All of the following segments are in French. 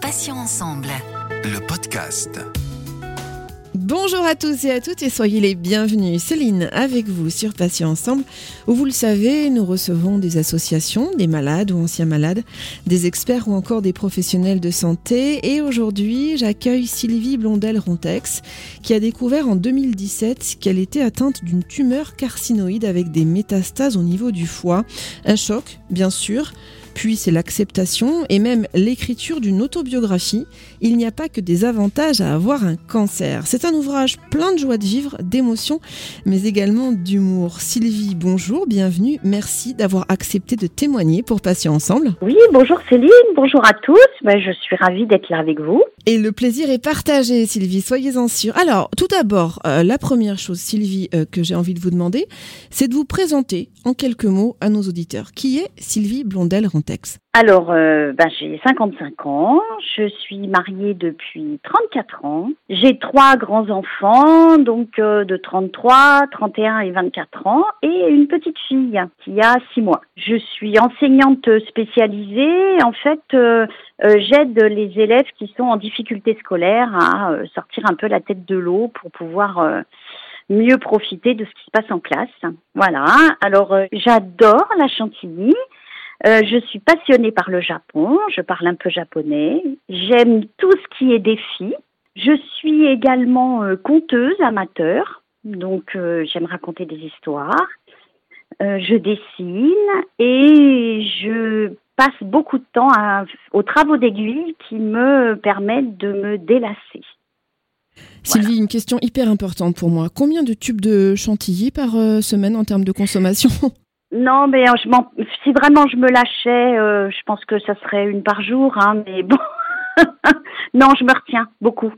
Patients ensemble. Le podcast. Bonjour à tous et à toutes et soyez les bienvenus. Céline avec vous sur Patients Ensemble où vous le savez, nous recevons des associations, des malades ou anciens malades, des experts ou encore des professionnels de santé et aujourd'hui j'accueille Sylvie Blondel-Rontex qui a découvert en 2017 qu'elle était atteinte d'une tumeur carcinoïde avec des métastases au niveau du foie. Un choc bien sûr puis c'est l'acceptation et même l'écriture d'une autobiographie. Il n'y a pas que des avantages à avoir un cancer. C'est un ouvrage plein de joie de vivre, d'émotions, mais également d'humour. Sylvie, bonjour, bienvenue. Merci d'avoir accepté de témoigner pour Patients Ensemble. Oui, bonjour Céline, bonjour à tous. Ben, je suis ravie d'être là avec vous. Et le plaisir est partagé, Sylvie, soyez-en sûre. Alors, tout d'abord, euh, la première chose, Sylvie, euh, que j'ai envie de vous demander, c'est de vous présenter en quelques mots à nos auditeurs. Qui est Sylvie Blondel-Rentex Alors, euh, ben, j'ai 55 ans, je suis mariée depuis 34 ans, j'ai trois grands-enfants, donc de 33, 31 et 24 ans, et une petite fille qui a 6 mois. Je suis enseignante spécialisée, en fait, j'aide les élèves qui sont en difficulté scolaire à sortir un peu la tête de l'eau pour pouvoir mieux profiter de ce qui se passe en classe. Voilà. Alors, euh, j'adore la chantilly. Euh, je suis passionnée par le Japon. Je parle un peu japonais. J'aime tout ce qui est défi. Je suis également euh, conteuse amateur. Donc, j'aime raconter des histoires. je dessine et je passe beaucoup de temps à, aux travaux d'aiguille qui me permettent de me délasser. Sylvie, une question hyper importante pour moi. Combien de tubes de chantilly par euh, semaine en termes de consommation? Non, mais euh, je si vraiment je me lâchais, euh, je pense que ça serait une par jour. Hein, mais bon, non, je me retiens beaucoup.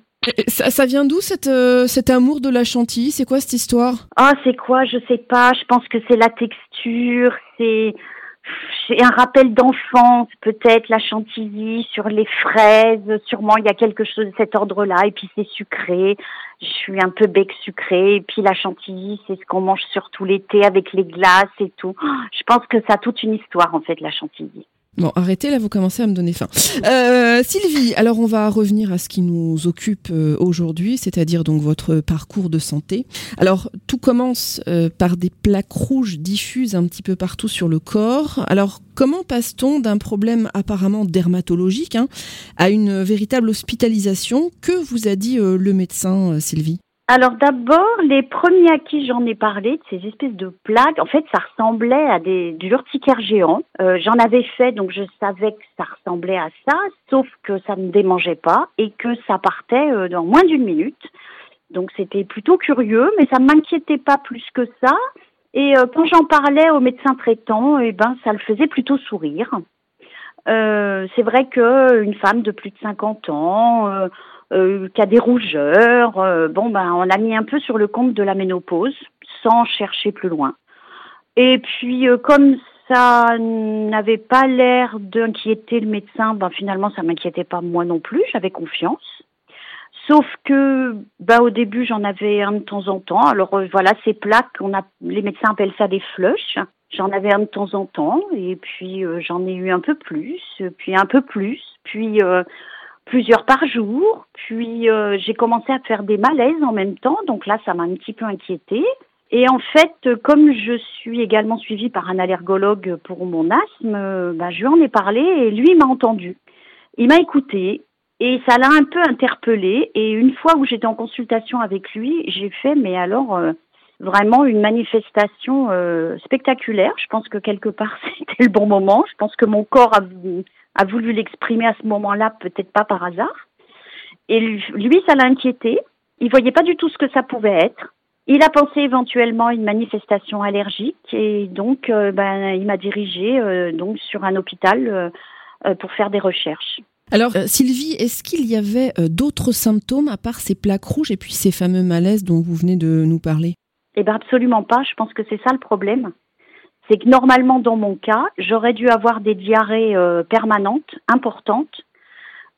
Ça, ça, vient d'où cette, cet amour de la chantilly? C'est quoi cette histoire? Ah, c'est quoi? Je sais pas. Je pense que c'est la texture, c'est c'est un rappel d'enfance, peut-être la chantilly sur les fraises, sûrement il y a quelque chose de cet ordre-là, et puis c'est sucré, je suis un peu bec sucré, et puis la chantilly c'est ce qu'on mange surtout l'été avec les glaces et tout. Je pense que ça a toute une histoire en fait la chantilly. Bon, arrêtez là, vous commencez à me donner faim. Euh, Sylvie, alors on va revenir à ce qui nous occupe euh, aujourd'hui, c'est-à-dire donc votre parcours de santé. Alors tout commence euh, par des plaques rouges diffuses un petit peu partout sur le corps. Alors comment passe-t-on d'un problème apparemment dermatologique hein, à une véritable hospitalisation? Que vous a dit le médecin, Sylvie? Alors d'abord, les premiers à qui j'en ai parlé, de ces espèces de plaques, en fait, ça ressemblait à des, du urticaire géant. Euh, j'en avais fait, donc je savais que ça ressemblait à ça, sauf que ça ne démangeait pas et que ça partait euh, dans moins d'une minute. Donc c'était plutôt curieux, mais ça m'inquiétait pas plus que ça. Et euh, quand j'en parlais au médecin traitant, eh ben ça le faisait plutôt sourire. c'est vrai que une femme de plus de 50 ans euh, a des rougeurs. Euh, bon, ben, on a mis un peu sur le compte de la ménopause, sans chercher plus loin. Et puis, euh, comme ça n'avait pas l'air d'inquiéter le médecin, ben, finalement, ça m'inquiétait pas moi non plus, j'avais confiance. Sauf que, ben, au début, j'en avais un de temps en temps. Alors, voilà, ces plaques, on a, les médecins appellent ça des flushs. J'en avais un de temps en temps, et puis j'en ai eu un peu plus, puis un peu plus, puis plusieurs par jour. Puis euh, j'ai commencé à faire des malaises en même temps, donc là ça m'a un petit peu inquiétée. Et en fait, comme je suis également suivie par un allergologue pour mon asthme, bah, je lui en ai parlé et lui m'a entendu. Il m'a écouté et ça l'a un peu interpellé. Et une fois où j'étais en consultation avec lui, j'ai fait, mais alors euh, vraiment une manifestation euh, spectaculaire. Je pense que quelque part c'était le bon moment. Je pense que mon corps a, a voulu l'exprimer à ce moment-là, peut-être pas par hasard. Et lui, ça l'a inquiété. Il voyait pas du tout ce que ça pouvait être. Il a pensé éventuellement à une manifestation allergique et donc euh, ben, il m'a dirigé euh, donc sur un hôpital euh, pour faire des recherches. Alors Sylvie, est-ce qu'il y avait d'autres symptômes à part ces plaques rouges et puis ces fameux malaises dont vous venez de nous parler? Eh bien absolument pas. Je pense que c'est ça le problème c'est que normalement, dans mon cas, j'aurais dû avoir des diarrhées euh, permanentes, importantes,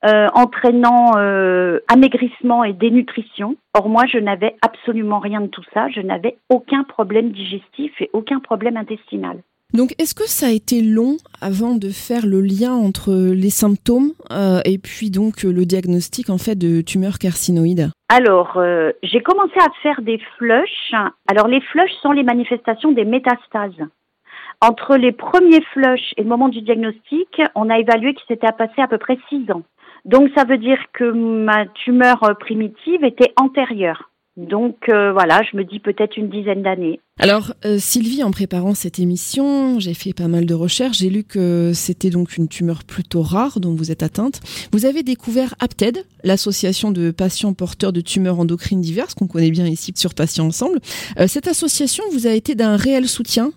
euh, entraînant euh, amaigrissement et dénutrition. Or, moi, je n'avais absolument rien de tout ça. Je n'avais aucun problème digestif et aucun problème intestinal. Donc, est-ce que ça a été long avant de faire le lien entre les symptômes euh, et puis donc le diagnostic en fait de tumeur carcinoïde Alors, euh, j'ai commencé à faire des flushs. Alors, les flushs sont les manifestations des métastases. Entre les premiers flushs et le moment du diagnostic, on a évalué qu'il s'était passé à peu près six ans. Donc, ça veut dire que ma tumeur primitive était antérieure. Donc euh, voilà, je me dis peut-être une dizaine d'années. Alors euh, Sylvie, en préparant cette émission, j'ai fait pas mal de recherches. J'ai lu que c'était donc une tumeur plutôt rare dont vous êtes atteinte. Vous avez découvert APTED, l'association de patients porteurs de tumeurs endocrines diverses qu'on connaît bien ici sur Patients Ensemble. Euh, cette association vous a été d'un réel soutien,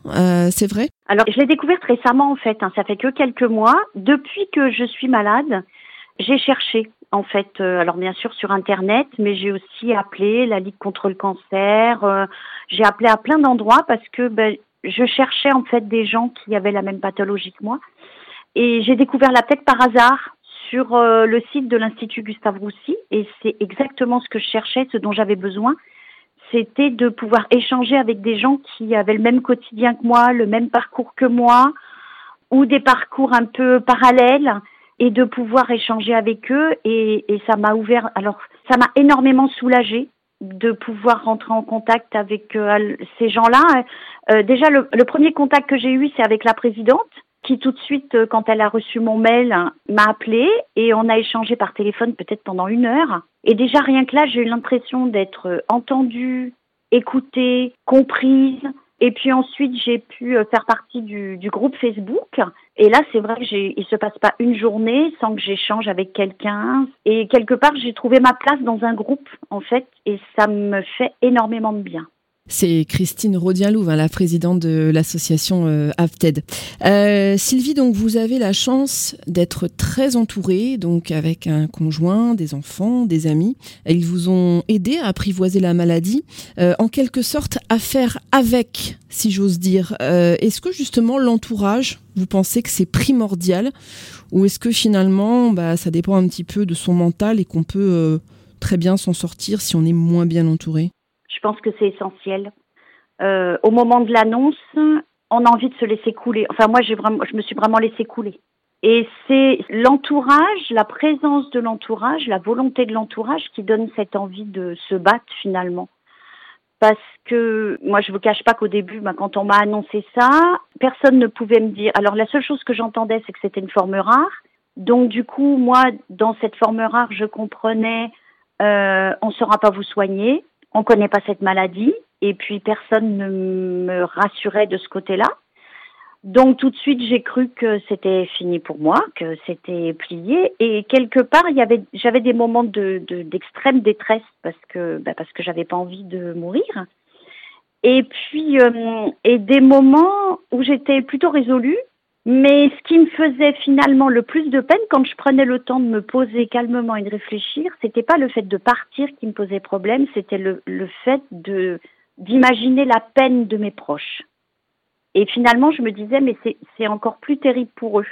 c'est vrai? Alors je l'ai découverte récemment en fait. Hein. ça fait que quelques mois. Depuis que je suis malade, j'ai cherché en fait, euh, alors bien sûr sur Internet, mais j'ai aussi appelé la Ligue contre le cancer. Euh, j'ai appelé à plein d'endroits parce que ben, je cherchais en fait des gens qui avaient la même pathologie que moi. Et j'ai découvert la tête par hasard sur euh, le site de l'Institut Gustave Roussy. Et c'est exactement ce que je cherchais, ce dont j'avais besoin. C'était de pouvoir échanger avec des gens qui avaient le même quotidien que moi, le même parcours que moi, ou des parcours un peu parallèles et de pouvoir échanger avec eux. Et, ça m'a ouvert alors ça m'a énormément soulagée de pouvoir rentrer en contact avec euh, ces gens-là. Euh, déjà le, le, premier contact que j'ai eu c'est avec la présidente qui tout de suite euh, quand elle a reçu mon mail m'a appelé et on a échangé par téléphone peut-être pendant une heure. Et déjà rien que là j'ai eu l'impression d'être entendue, écoutée, comprise et puis ensuite, j'ai pu euh, faire partie du, du groupe Facebook. Et là, c'est vrai qu'il ne se passe pas une journée sans que j'échange avec quelqu'un. Et quelque part, j'ai trouvé ma place dans un groupe, en fait, et ça me fait énormément de bien. C'est Christine Rodien-Louvain, la présidente de l'association euh, AVTED. Euh, Sylvie, donc vous avez la chance d'être très entourée, donc avec un conjoint, des enfants, des amis. Ils vous ont aidé à apprivoiser la maladie, euh, en quelque sorte à faire avec, si j'ose dire. Euh, est-ce que justement l'entourage, vous pensez que c'est primordial, ou est-ce que finalement, bah, ça dépend un petit peu de son mental et qu'on peut très bien s'en sortir si on est moins bien entouré? Je pense que c'est essentiel. Euh, au moment de l'annonce, on a envie de se laisser couler. Enfin, moi, vraiment, je me suis vraiment laissé couler. Et c'est l'entourage, la présence de l'entourage, la volonté de l'entourage qui donne cette envie de se battre finalement. Parce que moi, je vous cache pas qu'au début, ben, quand on m'a annoncé ça, personne ne pouvait me dire. Alors, la seule chose que j'entendais, c'est que c'était une forme rare. Donc, du coup, moi, dans cette forme rare, je comprenais, euh, on ne saura pas vous soigner on ne connaît pas cette maladie et puis personne ne me rassurait de ce côté-là. Donc tout de suite j'ai cru que c'était fini pour moi, que c'était plié et quelque part j'avais des moments de d'extrême détresse parce que bah parce que j'avais pas envie de mourir et puis euh, et des moments où j'étais plutôt résolue mais ce qui me faisait finalement le plus de peine quand je prenais le temps de me poser calmement et de réfléchir, c'était pas le fait de partir qui me posait problème, c'était le, le fait de d'imaginer la peine de mes proches. Et finalement, je me disais, mais c'est encore plus terrible pour eux.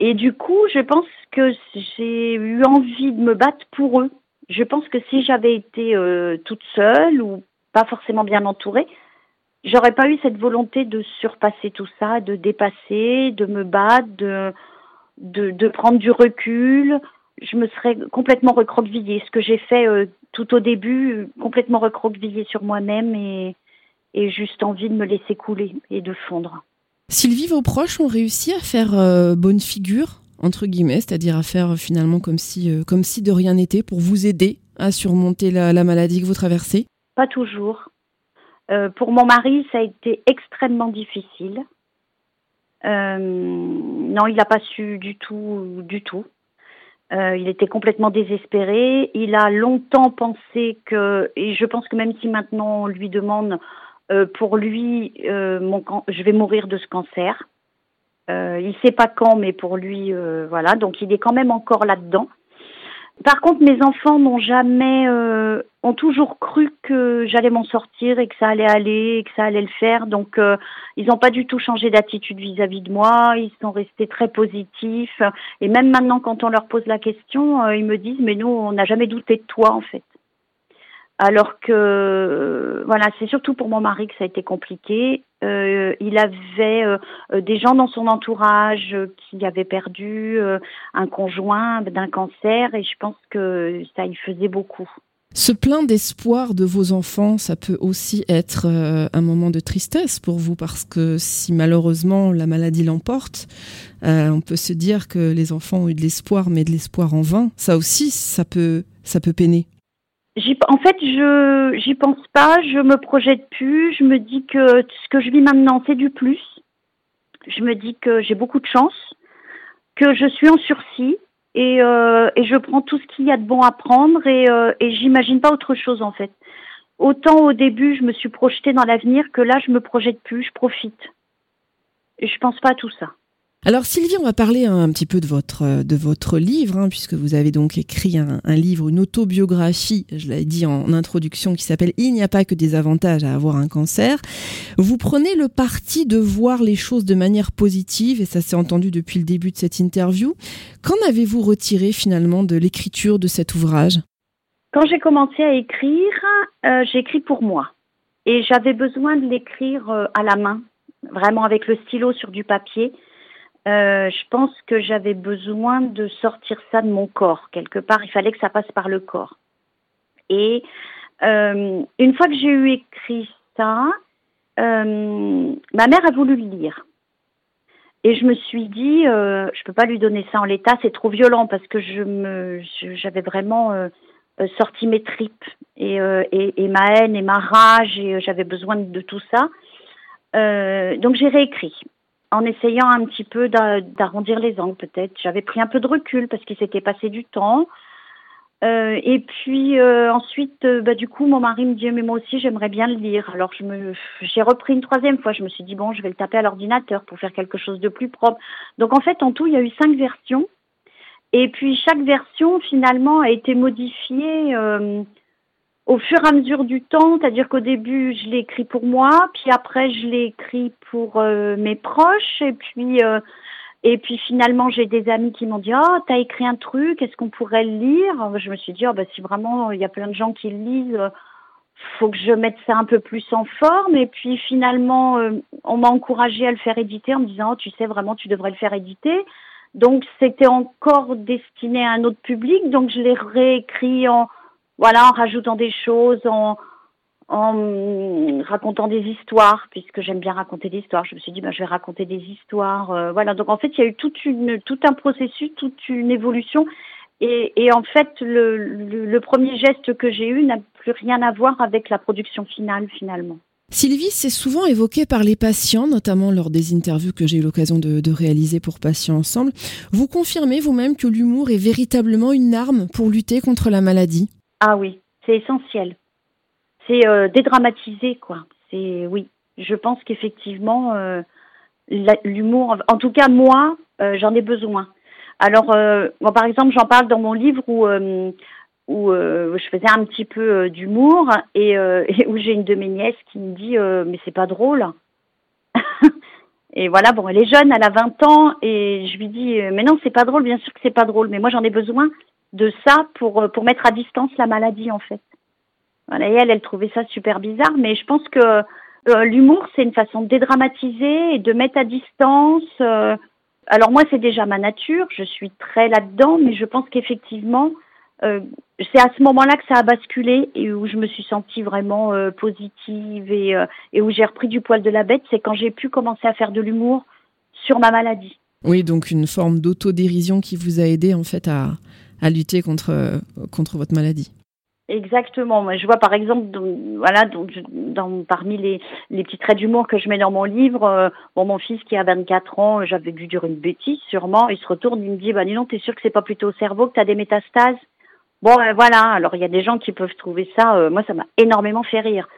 Et du coup, je pense que j'ai eu envie de me battre pour eux. Je pense que si j'avais été euh, toute seule ou pas forcément bien entourée, j'aurais pas eu cette volonté de surpasser tout ça, de dépasser, de me battre, de, de, de prendre du recul. Je me serais complètement recroquevillée. Ce que j'ai fait euh, tout au début, complètement recroquevillée sur moi-même et, et juste envie de me laisser couler et de fondre. Sylvie, vos proches ont réussi à faire euh, bonne figure, entre guillemets, c'est-à-dire à faire euh, finalement comme si, comme si de rien n'était pour vous aider à surmonter la, la maladie que vous traversez? Pas toujours. Euh, pour mon mari, ça a été extrêmement difficile. Euh, non, il n'a pas su du tout, du tout. Euh, il était complètement désespéré. Il a longtemps pensé que, et je pense que même si maintenant on lui demande, pour lui, mon, je vais mourir de ce cancer. il ne sait pas quand, mais pour lui, voilà. Donc il est quand même encore là-dedans. Par contre, mes enfants n'ont jamais, euh, ont toujours cru que j'allais m'en sortir et que ça allait aller et que ça allait le faire. Donc, euh, ils n'ont pas du tout changé d'attitude vis-à-vis de moi. Ils sont restés très positifs. Et même maintenant, quand on leur pose la question, euh, ils me disent, mais nous, on n'a jamais douté de toi, en fait. Alors que, voilà, c'est surtout pour mon mari que ça a été compliqué. Euh, il avait euh, des gens dans son entourage qui avaient perdu euh, un conjoint d'un cancer et je pense que ça y faisait beaucoup. Ce plein d'espoir de vos enfants, ça peut aussi être un moment de tristesse pour vous parce que si malheureusement la maladie l'emporte, on peut se dire que les enfants ont eu de l'espoir mais de l'espoir en vain. Ça aussi, ça peut, ça peut peiner en fait, je j'y pense pas, je me projette plus, je me dis que ce que je vis maintenant, c'est du plus. Je me dis que j'ai beaucoup de chance, que je suis en sursis et, euh, et je prends tout ce qu'il y a de bon à prendre et, euh, et j'imagine pas autre chose en fait. Autant au début, je me suis projetée dans l'avenir que là, je me projette plus, je profite. Et je pense pas à tout ça. Alors Sylvie, on va parler un, petit peu de votre euh, de votre livre, hein, puisque vous avez donc écrit un, livre, une autobiographie, je l'ai dit en introduction, qui s'appelle Il n'y a pas que des avantages à avoir un cancer. Vous prenez le parti de voir les choses de manière positive, et ça s'est entendu depuis le début de cette interview. Qu'en avez-vous retiré finalement de l'écriture de cet ouvrage? Quand j'ai commencé à écrire, euh, j'ai écrit pour moi, et j'avais besoin de l'écrire euh, à la main, vraiment avec le stylo sur du papier euh, je pense que j'avais besoin de sortir ça de mon corps. Quelque part, il fallait que ça passe par le corps. Et euh, une fois que j'ai eu écrit ça, euh, ma mère a voulu le lire. Et je me suis dit, je peux pas lui donner ça en l'état, c'est trop violent parce que je j'avais vraiment sorti mes tripes et, ma haine et ma rage et j'avais besoin de tout ça. donc j'ai réécrit en essayant un petit peu d'arrondir les angles peut-être. J'avais pris un peu de recul parce qu'il s'était passé du temps. Euh, et puis euh, ensuite, euh, bah, du coup, mon mari me dit mais moi aussi j'aimerais bien le lire. Alors je me, j'ai repris une troisième fois. Je me suis dit bon, je vais le taper à l'ordinateur pour faire quelque chose de plus propre. Donc en fait, en tout, il y a eu cinq versions. Et puis chaque version finalement a été modifiée au fur et à mesure du temps, c'est-à-dire qu'au début, je l'ai écrit pour moi, puis après, je l'ai écrit pour euh, mes proches, et puis, euh, et puis finalement, j'ai des amis qui m'ont dit, oh, t'as écrit un truc, est-ce qu'on pourrait le lire? Je me suis dit, oh, bah, si vraiment il y a plein de gens qui le lisent, faut que je mette ça un peu plus en forme. Et puis finalement, euh, on m'a encouragé à le faire éditer en me disant, oh, tu sais vraiment, tu devrais le faire éditer. Donc c'était encore destiné à un autre public, donc je l'ai réécrit en voilà, en rajoutant des choses, en, racontant des histoires, puisque j'aime bien raconter des histoires. Je me suis dit, ben, je vais raconter des histoires. Euh, voilà, donc en fait, il y a eu tout un processus, toute une évolution. Et, en fait, le, premier geste que j'ai eu n'a plus rien à voir avec la production finale, finalement. Sylvie, c'est souvent évoqué par les patients, notamment lors des interviews que j'ai eu l'occasion de, réaliser pour Patients Ensemble. Vous confirmez vous-même que l'humour est véritablement une arme pour lutter contre la maladie? Ah oui, c'est essentiel. C'est euh, dédramatiser, quoi. C'est oui. Je pense qu'effectivement, euh, l'humour, en tout cas moi, euh, j'en ai besoin. Alors, moi, par exemple, j'en parle dans mon livre où je faisais un petit peu d'humour et, et, où j'ai une de mes nièces qui me dit mais c'est pas drôle. et voilà, bon, elle est jeune, elle a 20 ans et je lui dis mais non, c'est pas drôle, bien sûr que c'est pas drôle, mais moi j'en ai besoin de ça pour, euh, pour mettre à distance la maladie, en fait. Voilà, et elle, elle trouvait ça super bizarre, mais je pense que euh, l'humour, c'est une façon de dédramatiser et de mettre à distance. Euh, alors moi, c'est déjà ma nature, je suis très là-dedans, mais je pense qu'effectivement, c'est à ce moment-là que ça a basculé et où je me suis sentie vraiment positive et où j'ai repris du poil de la bête, c'est quand j'ai pu commencer à faire de l'humour sur ma maladie. Oui, donc une forme d'autodérision qui vous a aidé en fait à, à lutter contre, contre votre maladie. Exactement. Je vois par exemple, voilà, donc, dans, parmi les, les petits traits d'humour que je mets dans mon livre, euh, bon, mon fils qui a 24 ans, j'avais dû dire une bêtise, sûrement, il se retourne, il me dit, bah, donc, t'es sûr que c'est pas plutôt au cerveau que t'as des métastases? Bon, euh, voilà. Alors, il y a des gens qui peuvent trouver ça, euh, moi, ça m'a énormément fait rire.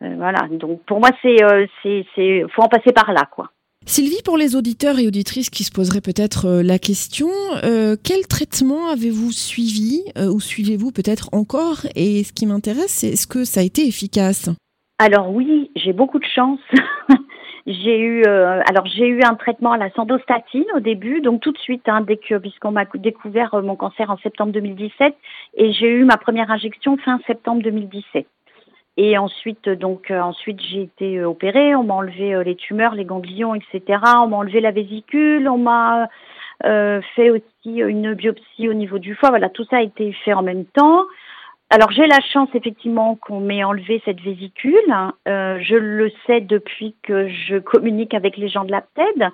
voilà. Donc, pour moi, c'est, c'est, c'est, faut en passer par là, quoi. Sylvie, pour les auditeurs et auditrices qui se poseraient peut-être euh, la question, euh, quel traitement avez-vous suivi euh, ou suivez-vous peut-être encore? Et ce qui m'intéresse, c'est est-ce que ça a été efficace? Alors oui, j'ai beaucoup de chance. J'ai eu, alors j'ai eu un traitement à la sandostatine au début, donc tout de suite, hein, dès que puisqu'on m'a découvert mon cancer en septembre 2017, et j'ai eu ma première injection fin septembre 2017. Et ensuite, donc ensuite j'ai été opérée, on m'a enlevé les tumeurs, les ganglions, etc. On m'a enlevé la vésicule, on m'a fait aussi une biopsie au niveau du foie. Voilà, tout ça a été fait en même temps. Alors j'ai la chance effectivement qu'on m'ait enlevé cette vésicule. Euh, je le sais depuis que je communique avec les gens de la TED.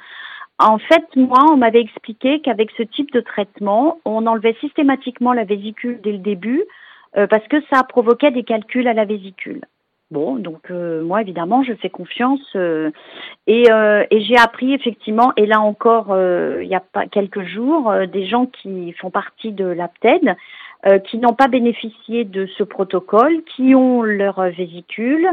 En fait, moi, on m'avait expliqué qu'avec ce type de traitement, on enlevait systématiquement la vésicule dès le début euh, parce que ça provoquait des calculs à la vésicule. Bon, donc euh, moi évidemment je fais confiance et, et j'ai appris effectivement et là encore il y a pas quelques jours des gens qui font partie de l'APTED euh, qui n'ont pas bénéficié de ce protocole, qui ont leur vésicule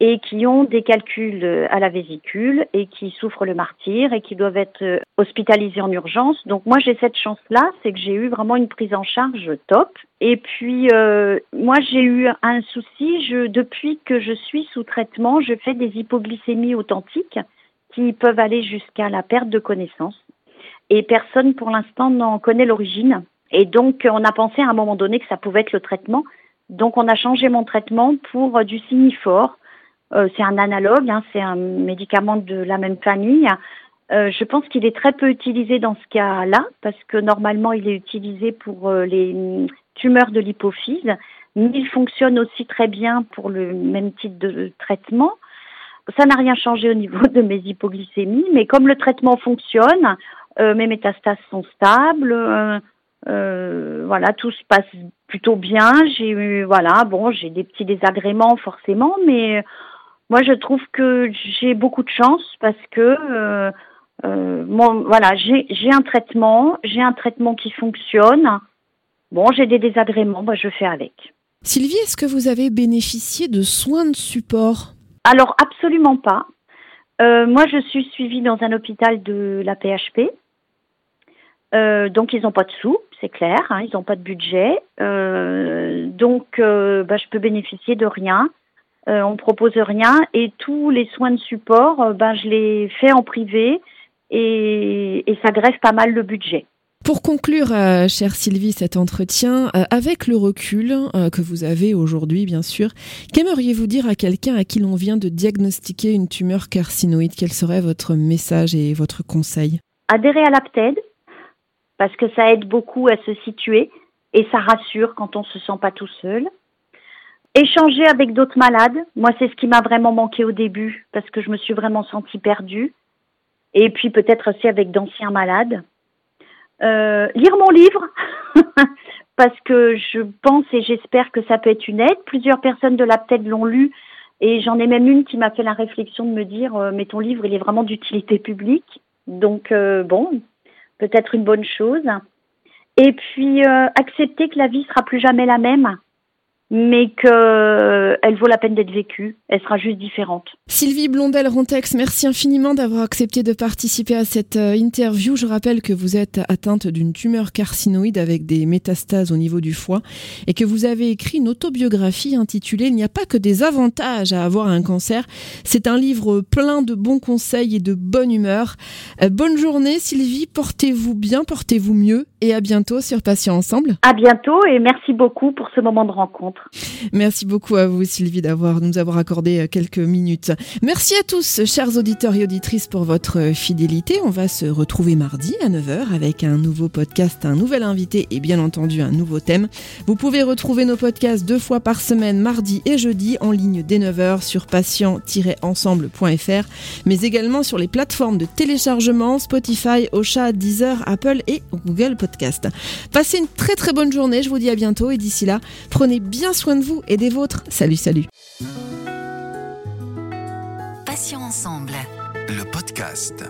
et qui ont des calculs à la vésicule et qui souffrent le martyr et qui doivent être euh, hospitalisés en urgence. Donc moi j'ai cette chance-là, c'est que j'ai eu vraiment une prise en charge top. Et puis euh, moi j'ai eu un souci, je, depuis que je suis sous traitement, je fais des hypoglycémies authentiques qui peuvent aller jusqu'à la perte de connaissance. Et personne pour l'instant n'en connaît l'origine. Et donc, on a pensé à un moment donné que ça pouvait être le traitement. Donc, on a changé mon traitement pour euh, du Signifor. Euh, c'est un analogue, hein, c'est un médicament de la même famille. Euh, je pense qu'il est très peu utilisé dans ce cas-là, parce que normalement, il est utilisé pour les mm, tumeurs de l'hypophyse, mais il fonctionne aussi très bien pour le même type de traitement. Ça n'a rien changé au niveau de mes hypoglycémies, mais comme le traitement fonctionne, mes métastases sont stables, euh, voilà, tout se passe plutôt bien. J'ai eu, voilà, bon, j'ai des petits désagréments forcément, mais moi je trouve que j'ai beaucoup de chance parce que euh, euh, voilà, j'ai un traitement, j'ai un traitement qui fonctionne. Bon, j'ai des désagréments, moi je fais avec. Sylvie, est-ce que vous avez bénéficié de soins de support? Alors absolument pas. moi, je suis suivie dans un hôpital de la PHP. Euh, donc ils n'ont pas de sous, c'est clair, hein, ils n'ont pas de budget. Euh, donc euh, bah, je peux bénéficier de rien. On ne propose rien et tous les soins de support, bah, je les fais en privé et, et ça greffe pas mal le budget. Pour conclure, chère Sylvie, cet entretien, avec le recul que vous avez aujourd'hui, bien sûr, qu'aimeriez-vous dire à quelqu'un à qui l'on vient de diagnostiquer une tumeur carcinoïde? Quel serait votre message et votre conseil? Adhérer à l'APTED, parce que ça aide beaucoup à se situer et ça rassure quand on ne se sent pas tout seul. Échanger avec d'autres malades, moi c'est ce qui m'a vraiment manqué au début parce que je me suis vraiment sentie perdue. Et puis peut-être aussi avec d'anciens malades. Euh, lire mon livre parce que je pense et j'espère que ça peut être une aide. Plusieurs personnes de la tête l'ont lu et j'en ai même une qui m'a fait la réflexion de me dire euh, mais ton livre il est vraiment d'utilité publique. Donc euh, bon, peut-être une bonne chose. Et puis accepter que la vie sera plus jamais la même mais qu'elle vaut la peine d'être vécue. Elle sera juste différente. Sylvie Blondel-Rontex, merci infiniment d'avoir accepté de participer à cette euh, interview. Je rappelle que vous êtes atteinte d'une tumeur carcinoïde avec des métastases au niveau du foie et que vous avez écrit une autobiographie intitulée Il n'y a pas que des avantages à avoir un cancer. C'est un livre plein de bons conseils et de bonne humeur. Euh, bonne journée Sylvie, portez-vous bien, portez-vous mieux et à bientôt sur Patients Ensemble. À bientôt et merci beaucoup pour ce moment de rencontre. Merci beaucoup à vous, Sylvie, d'avoir nous avoir accordé euh, quelques minutes. Merci à tous, chers auditeurs et auditrices, pour votre fidélité. On va se retrouver mardi à 9h avec un nouveau podcast, un nouvel invité et bien entendu un nouveau thème. Vous pouvez retrouver nos podcasts deux fois par semaine, mardi et jeudi, en ligne dès 9h sur patient-ensemble.fr, mais également sur les plateformes de téléchargement Spotify, Ocha, Deezer, Apple et Google Passez une très très bonne journée, je vous dis à bientôt et d'ici là, prenez bien soin de vous et des vôtres. Salut, salut. Passions ensemble. Le podcast.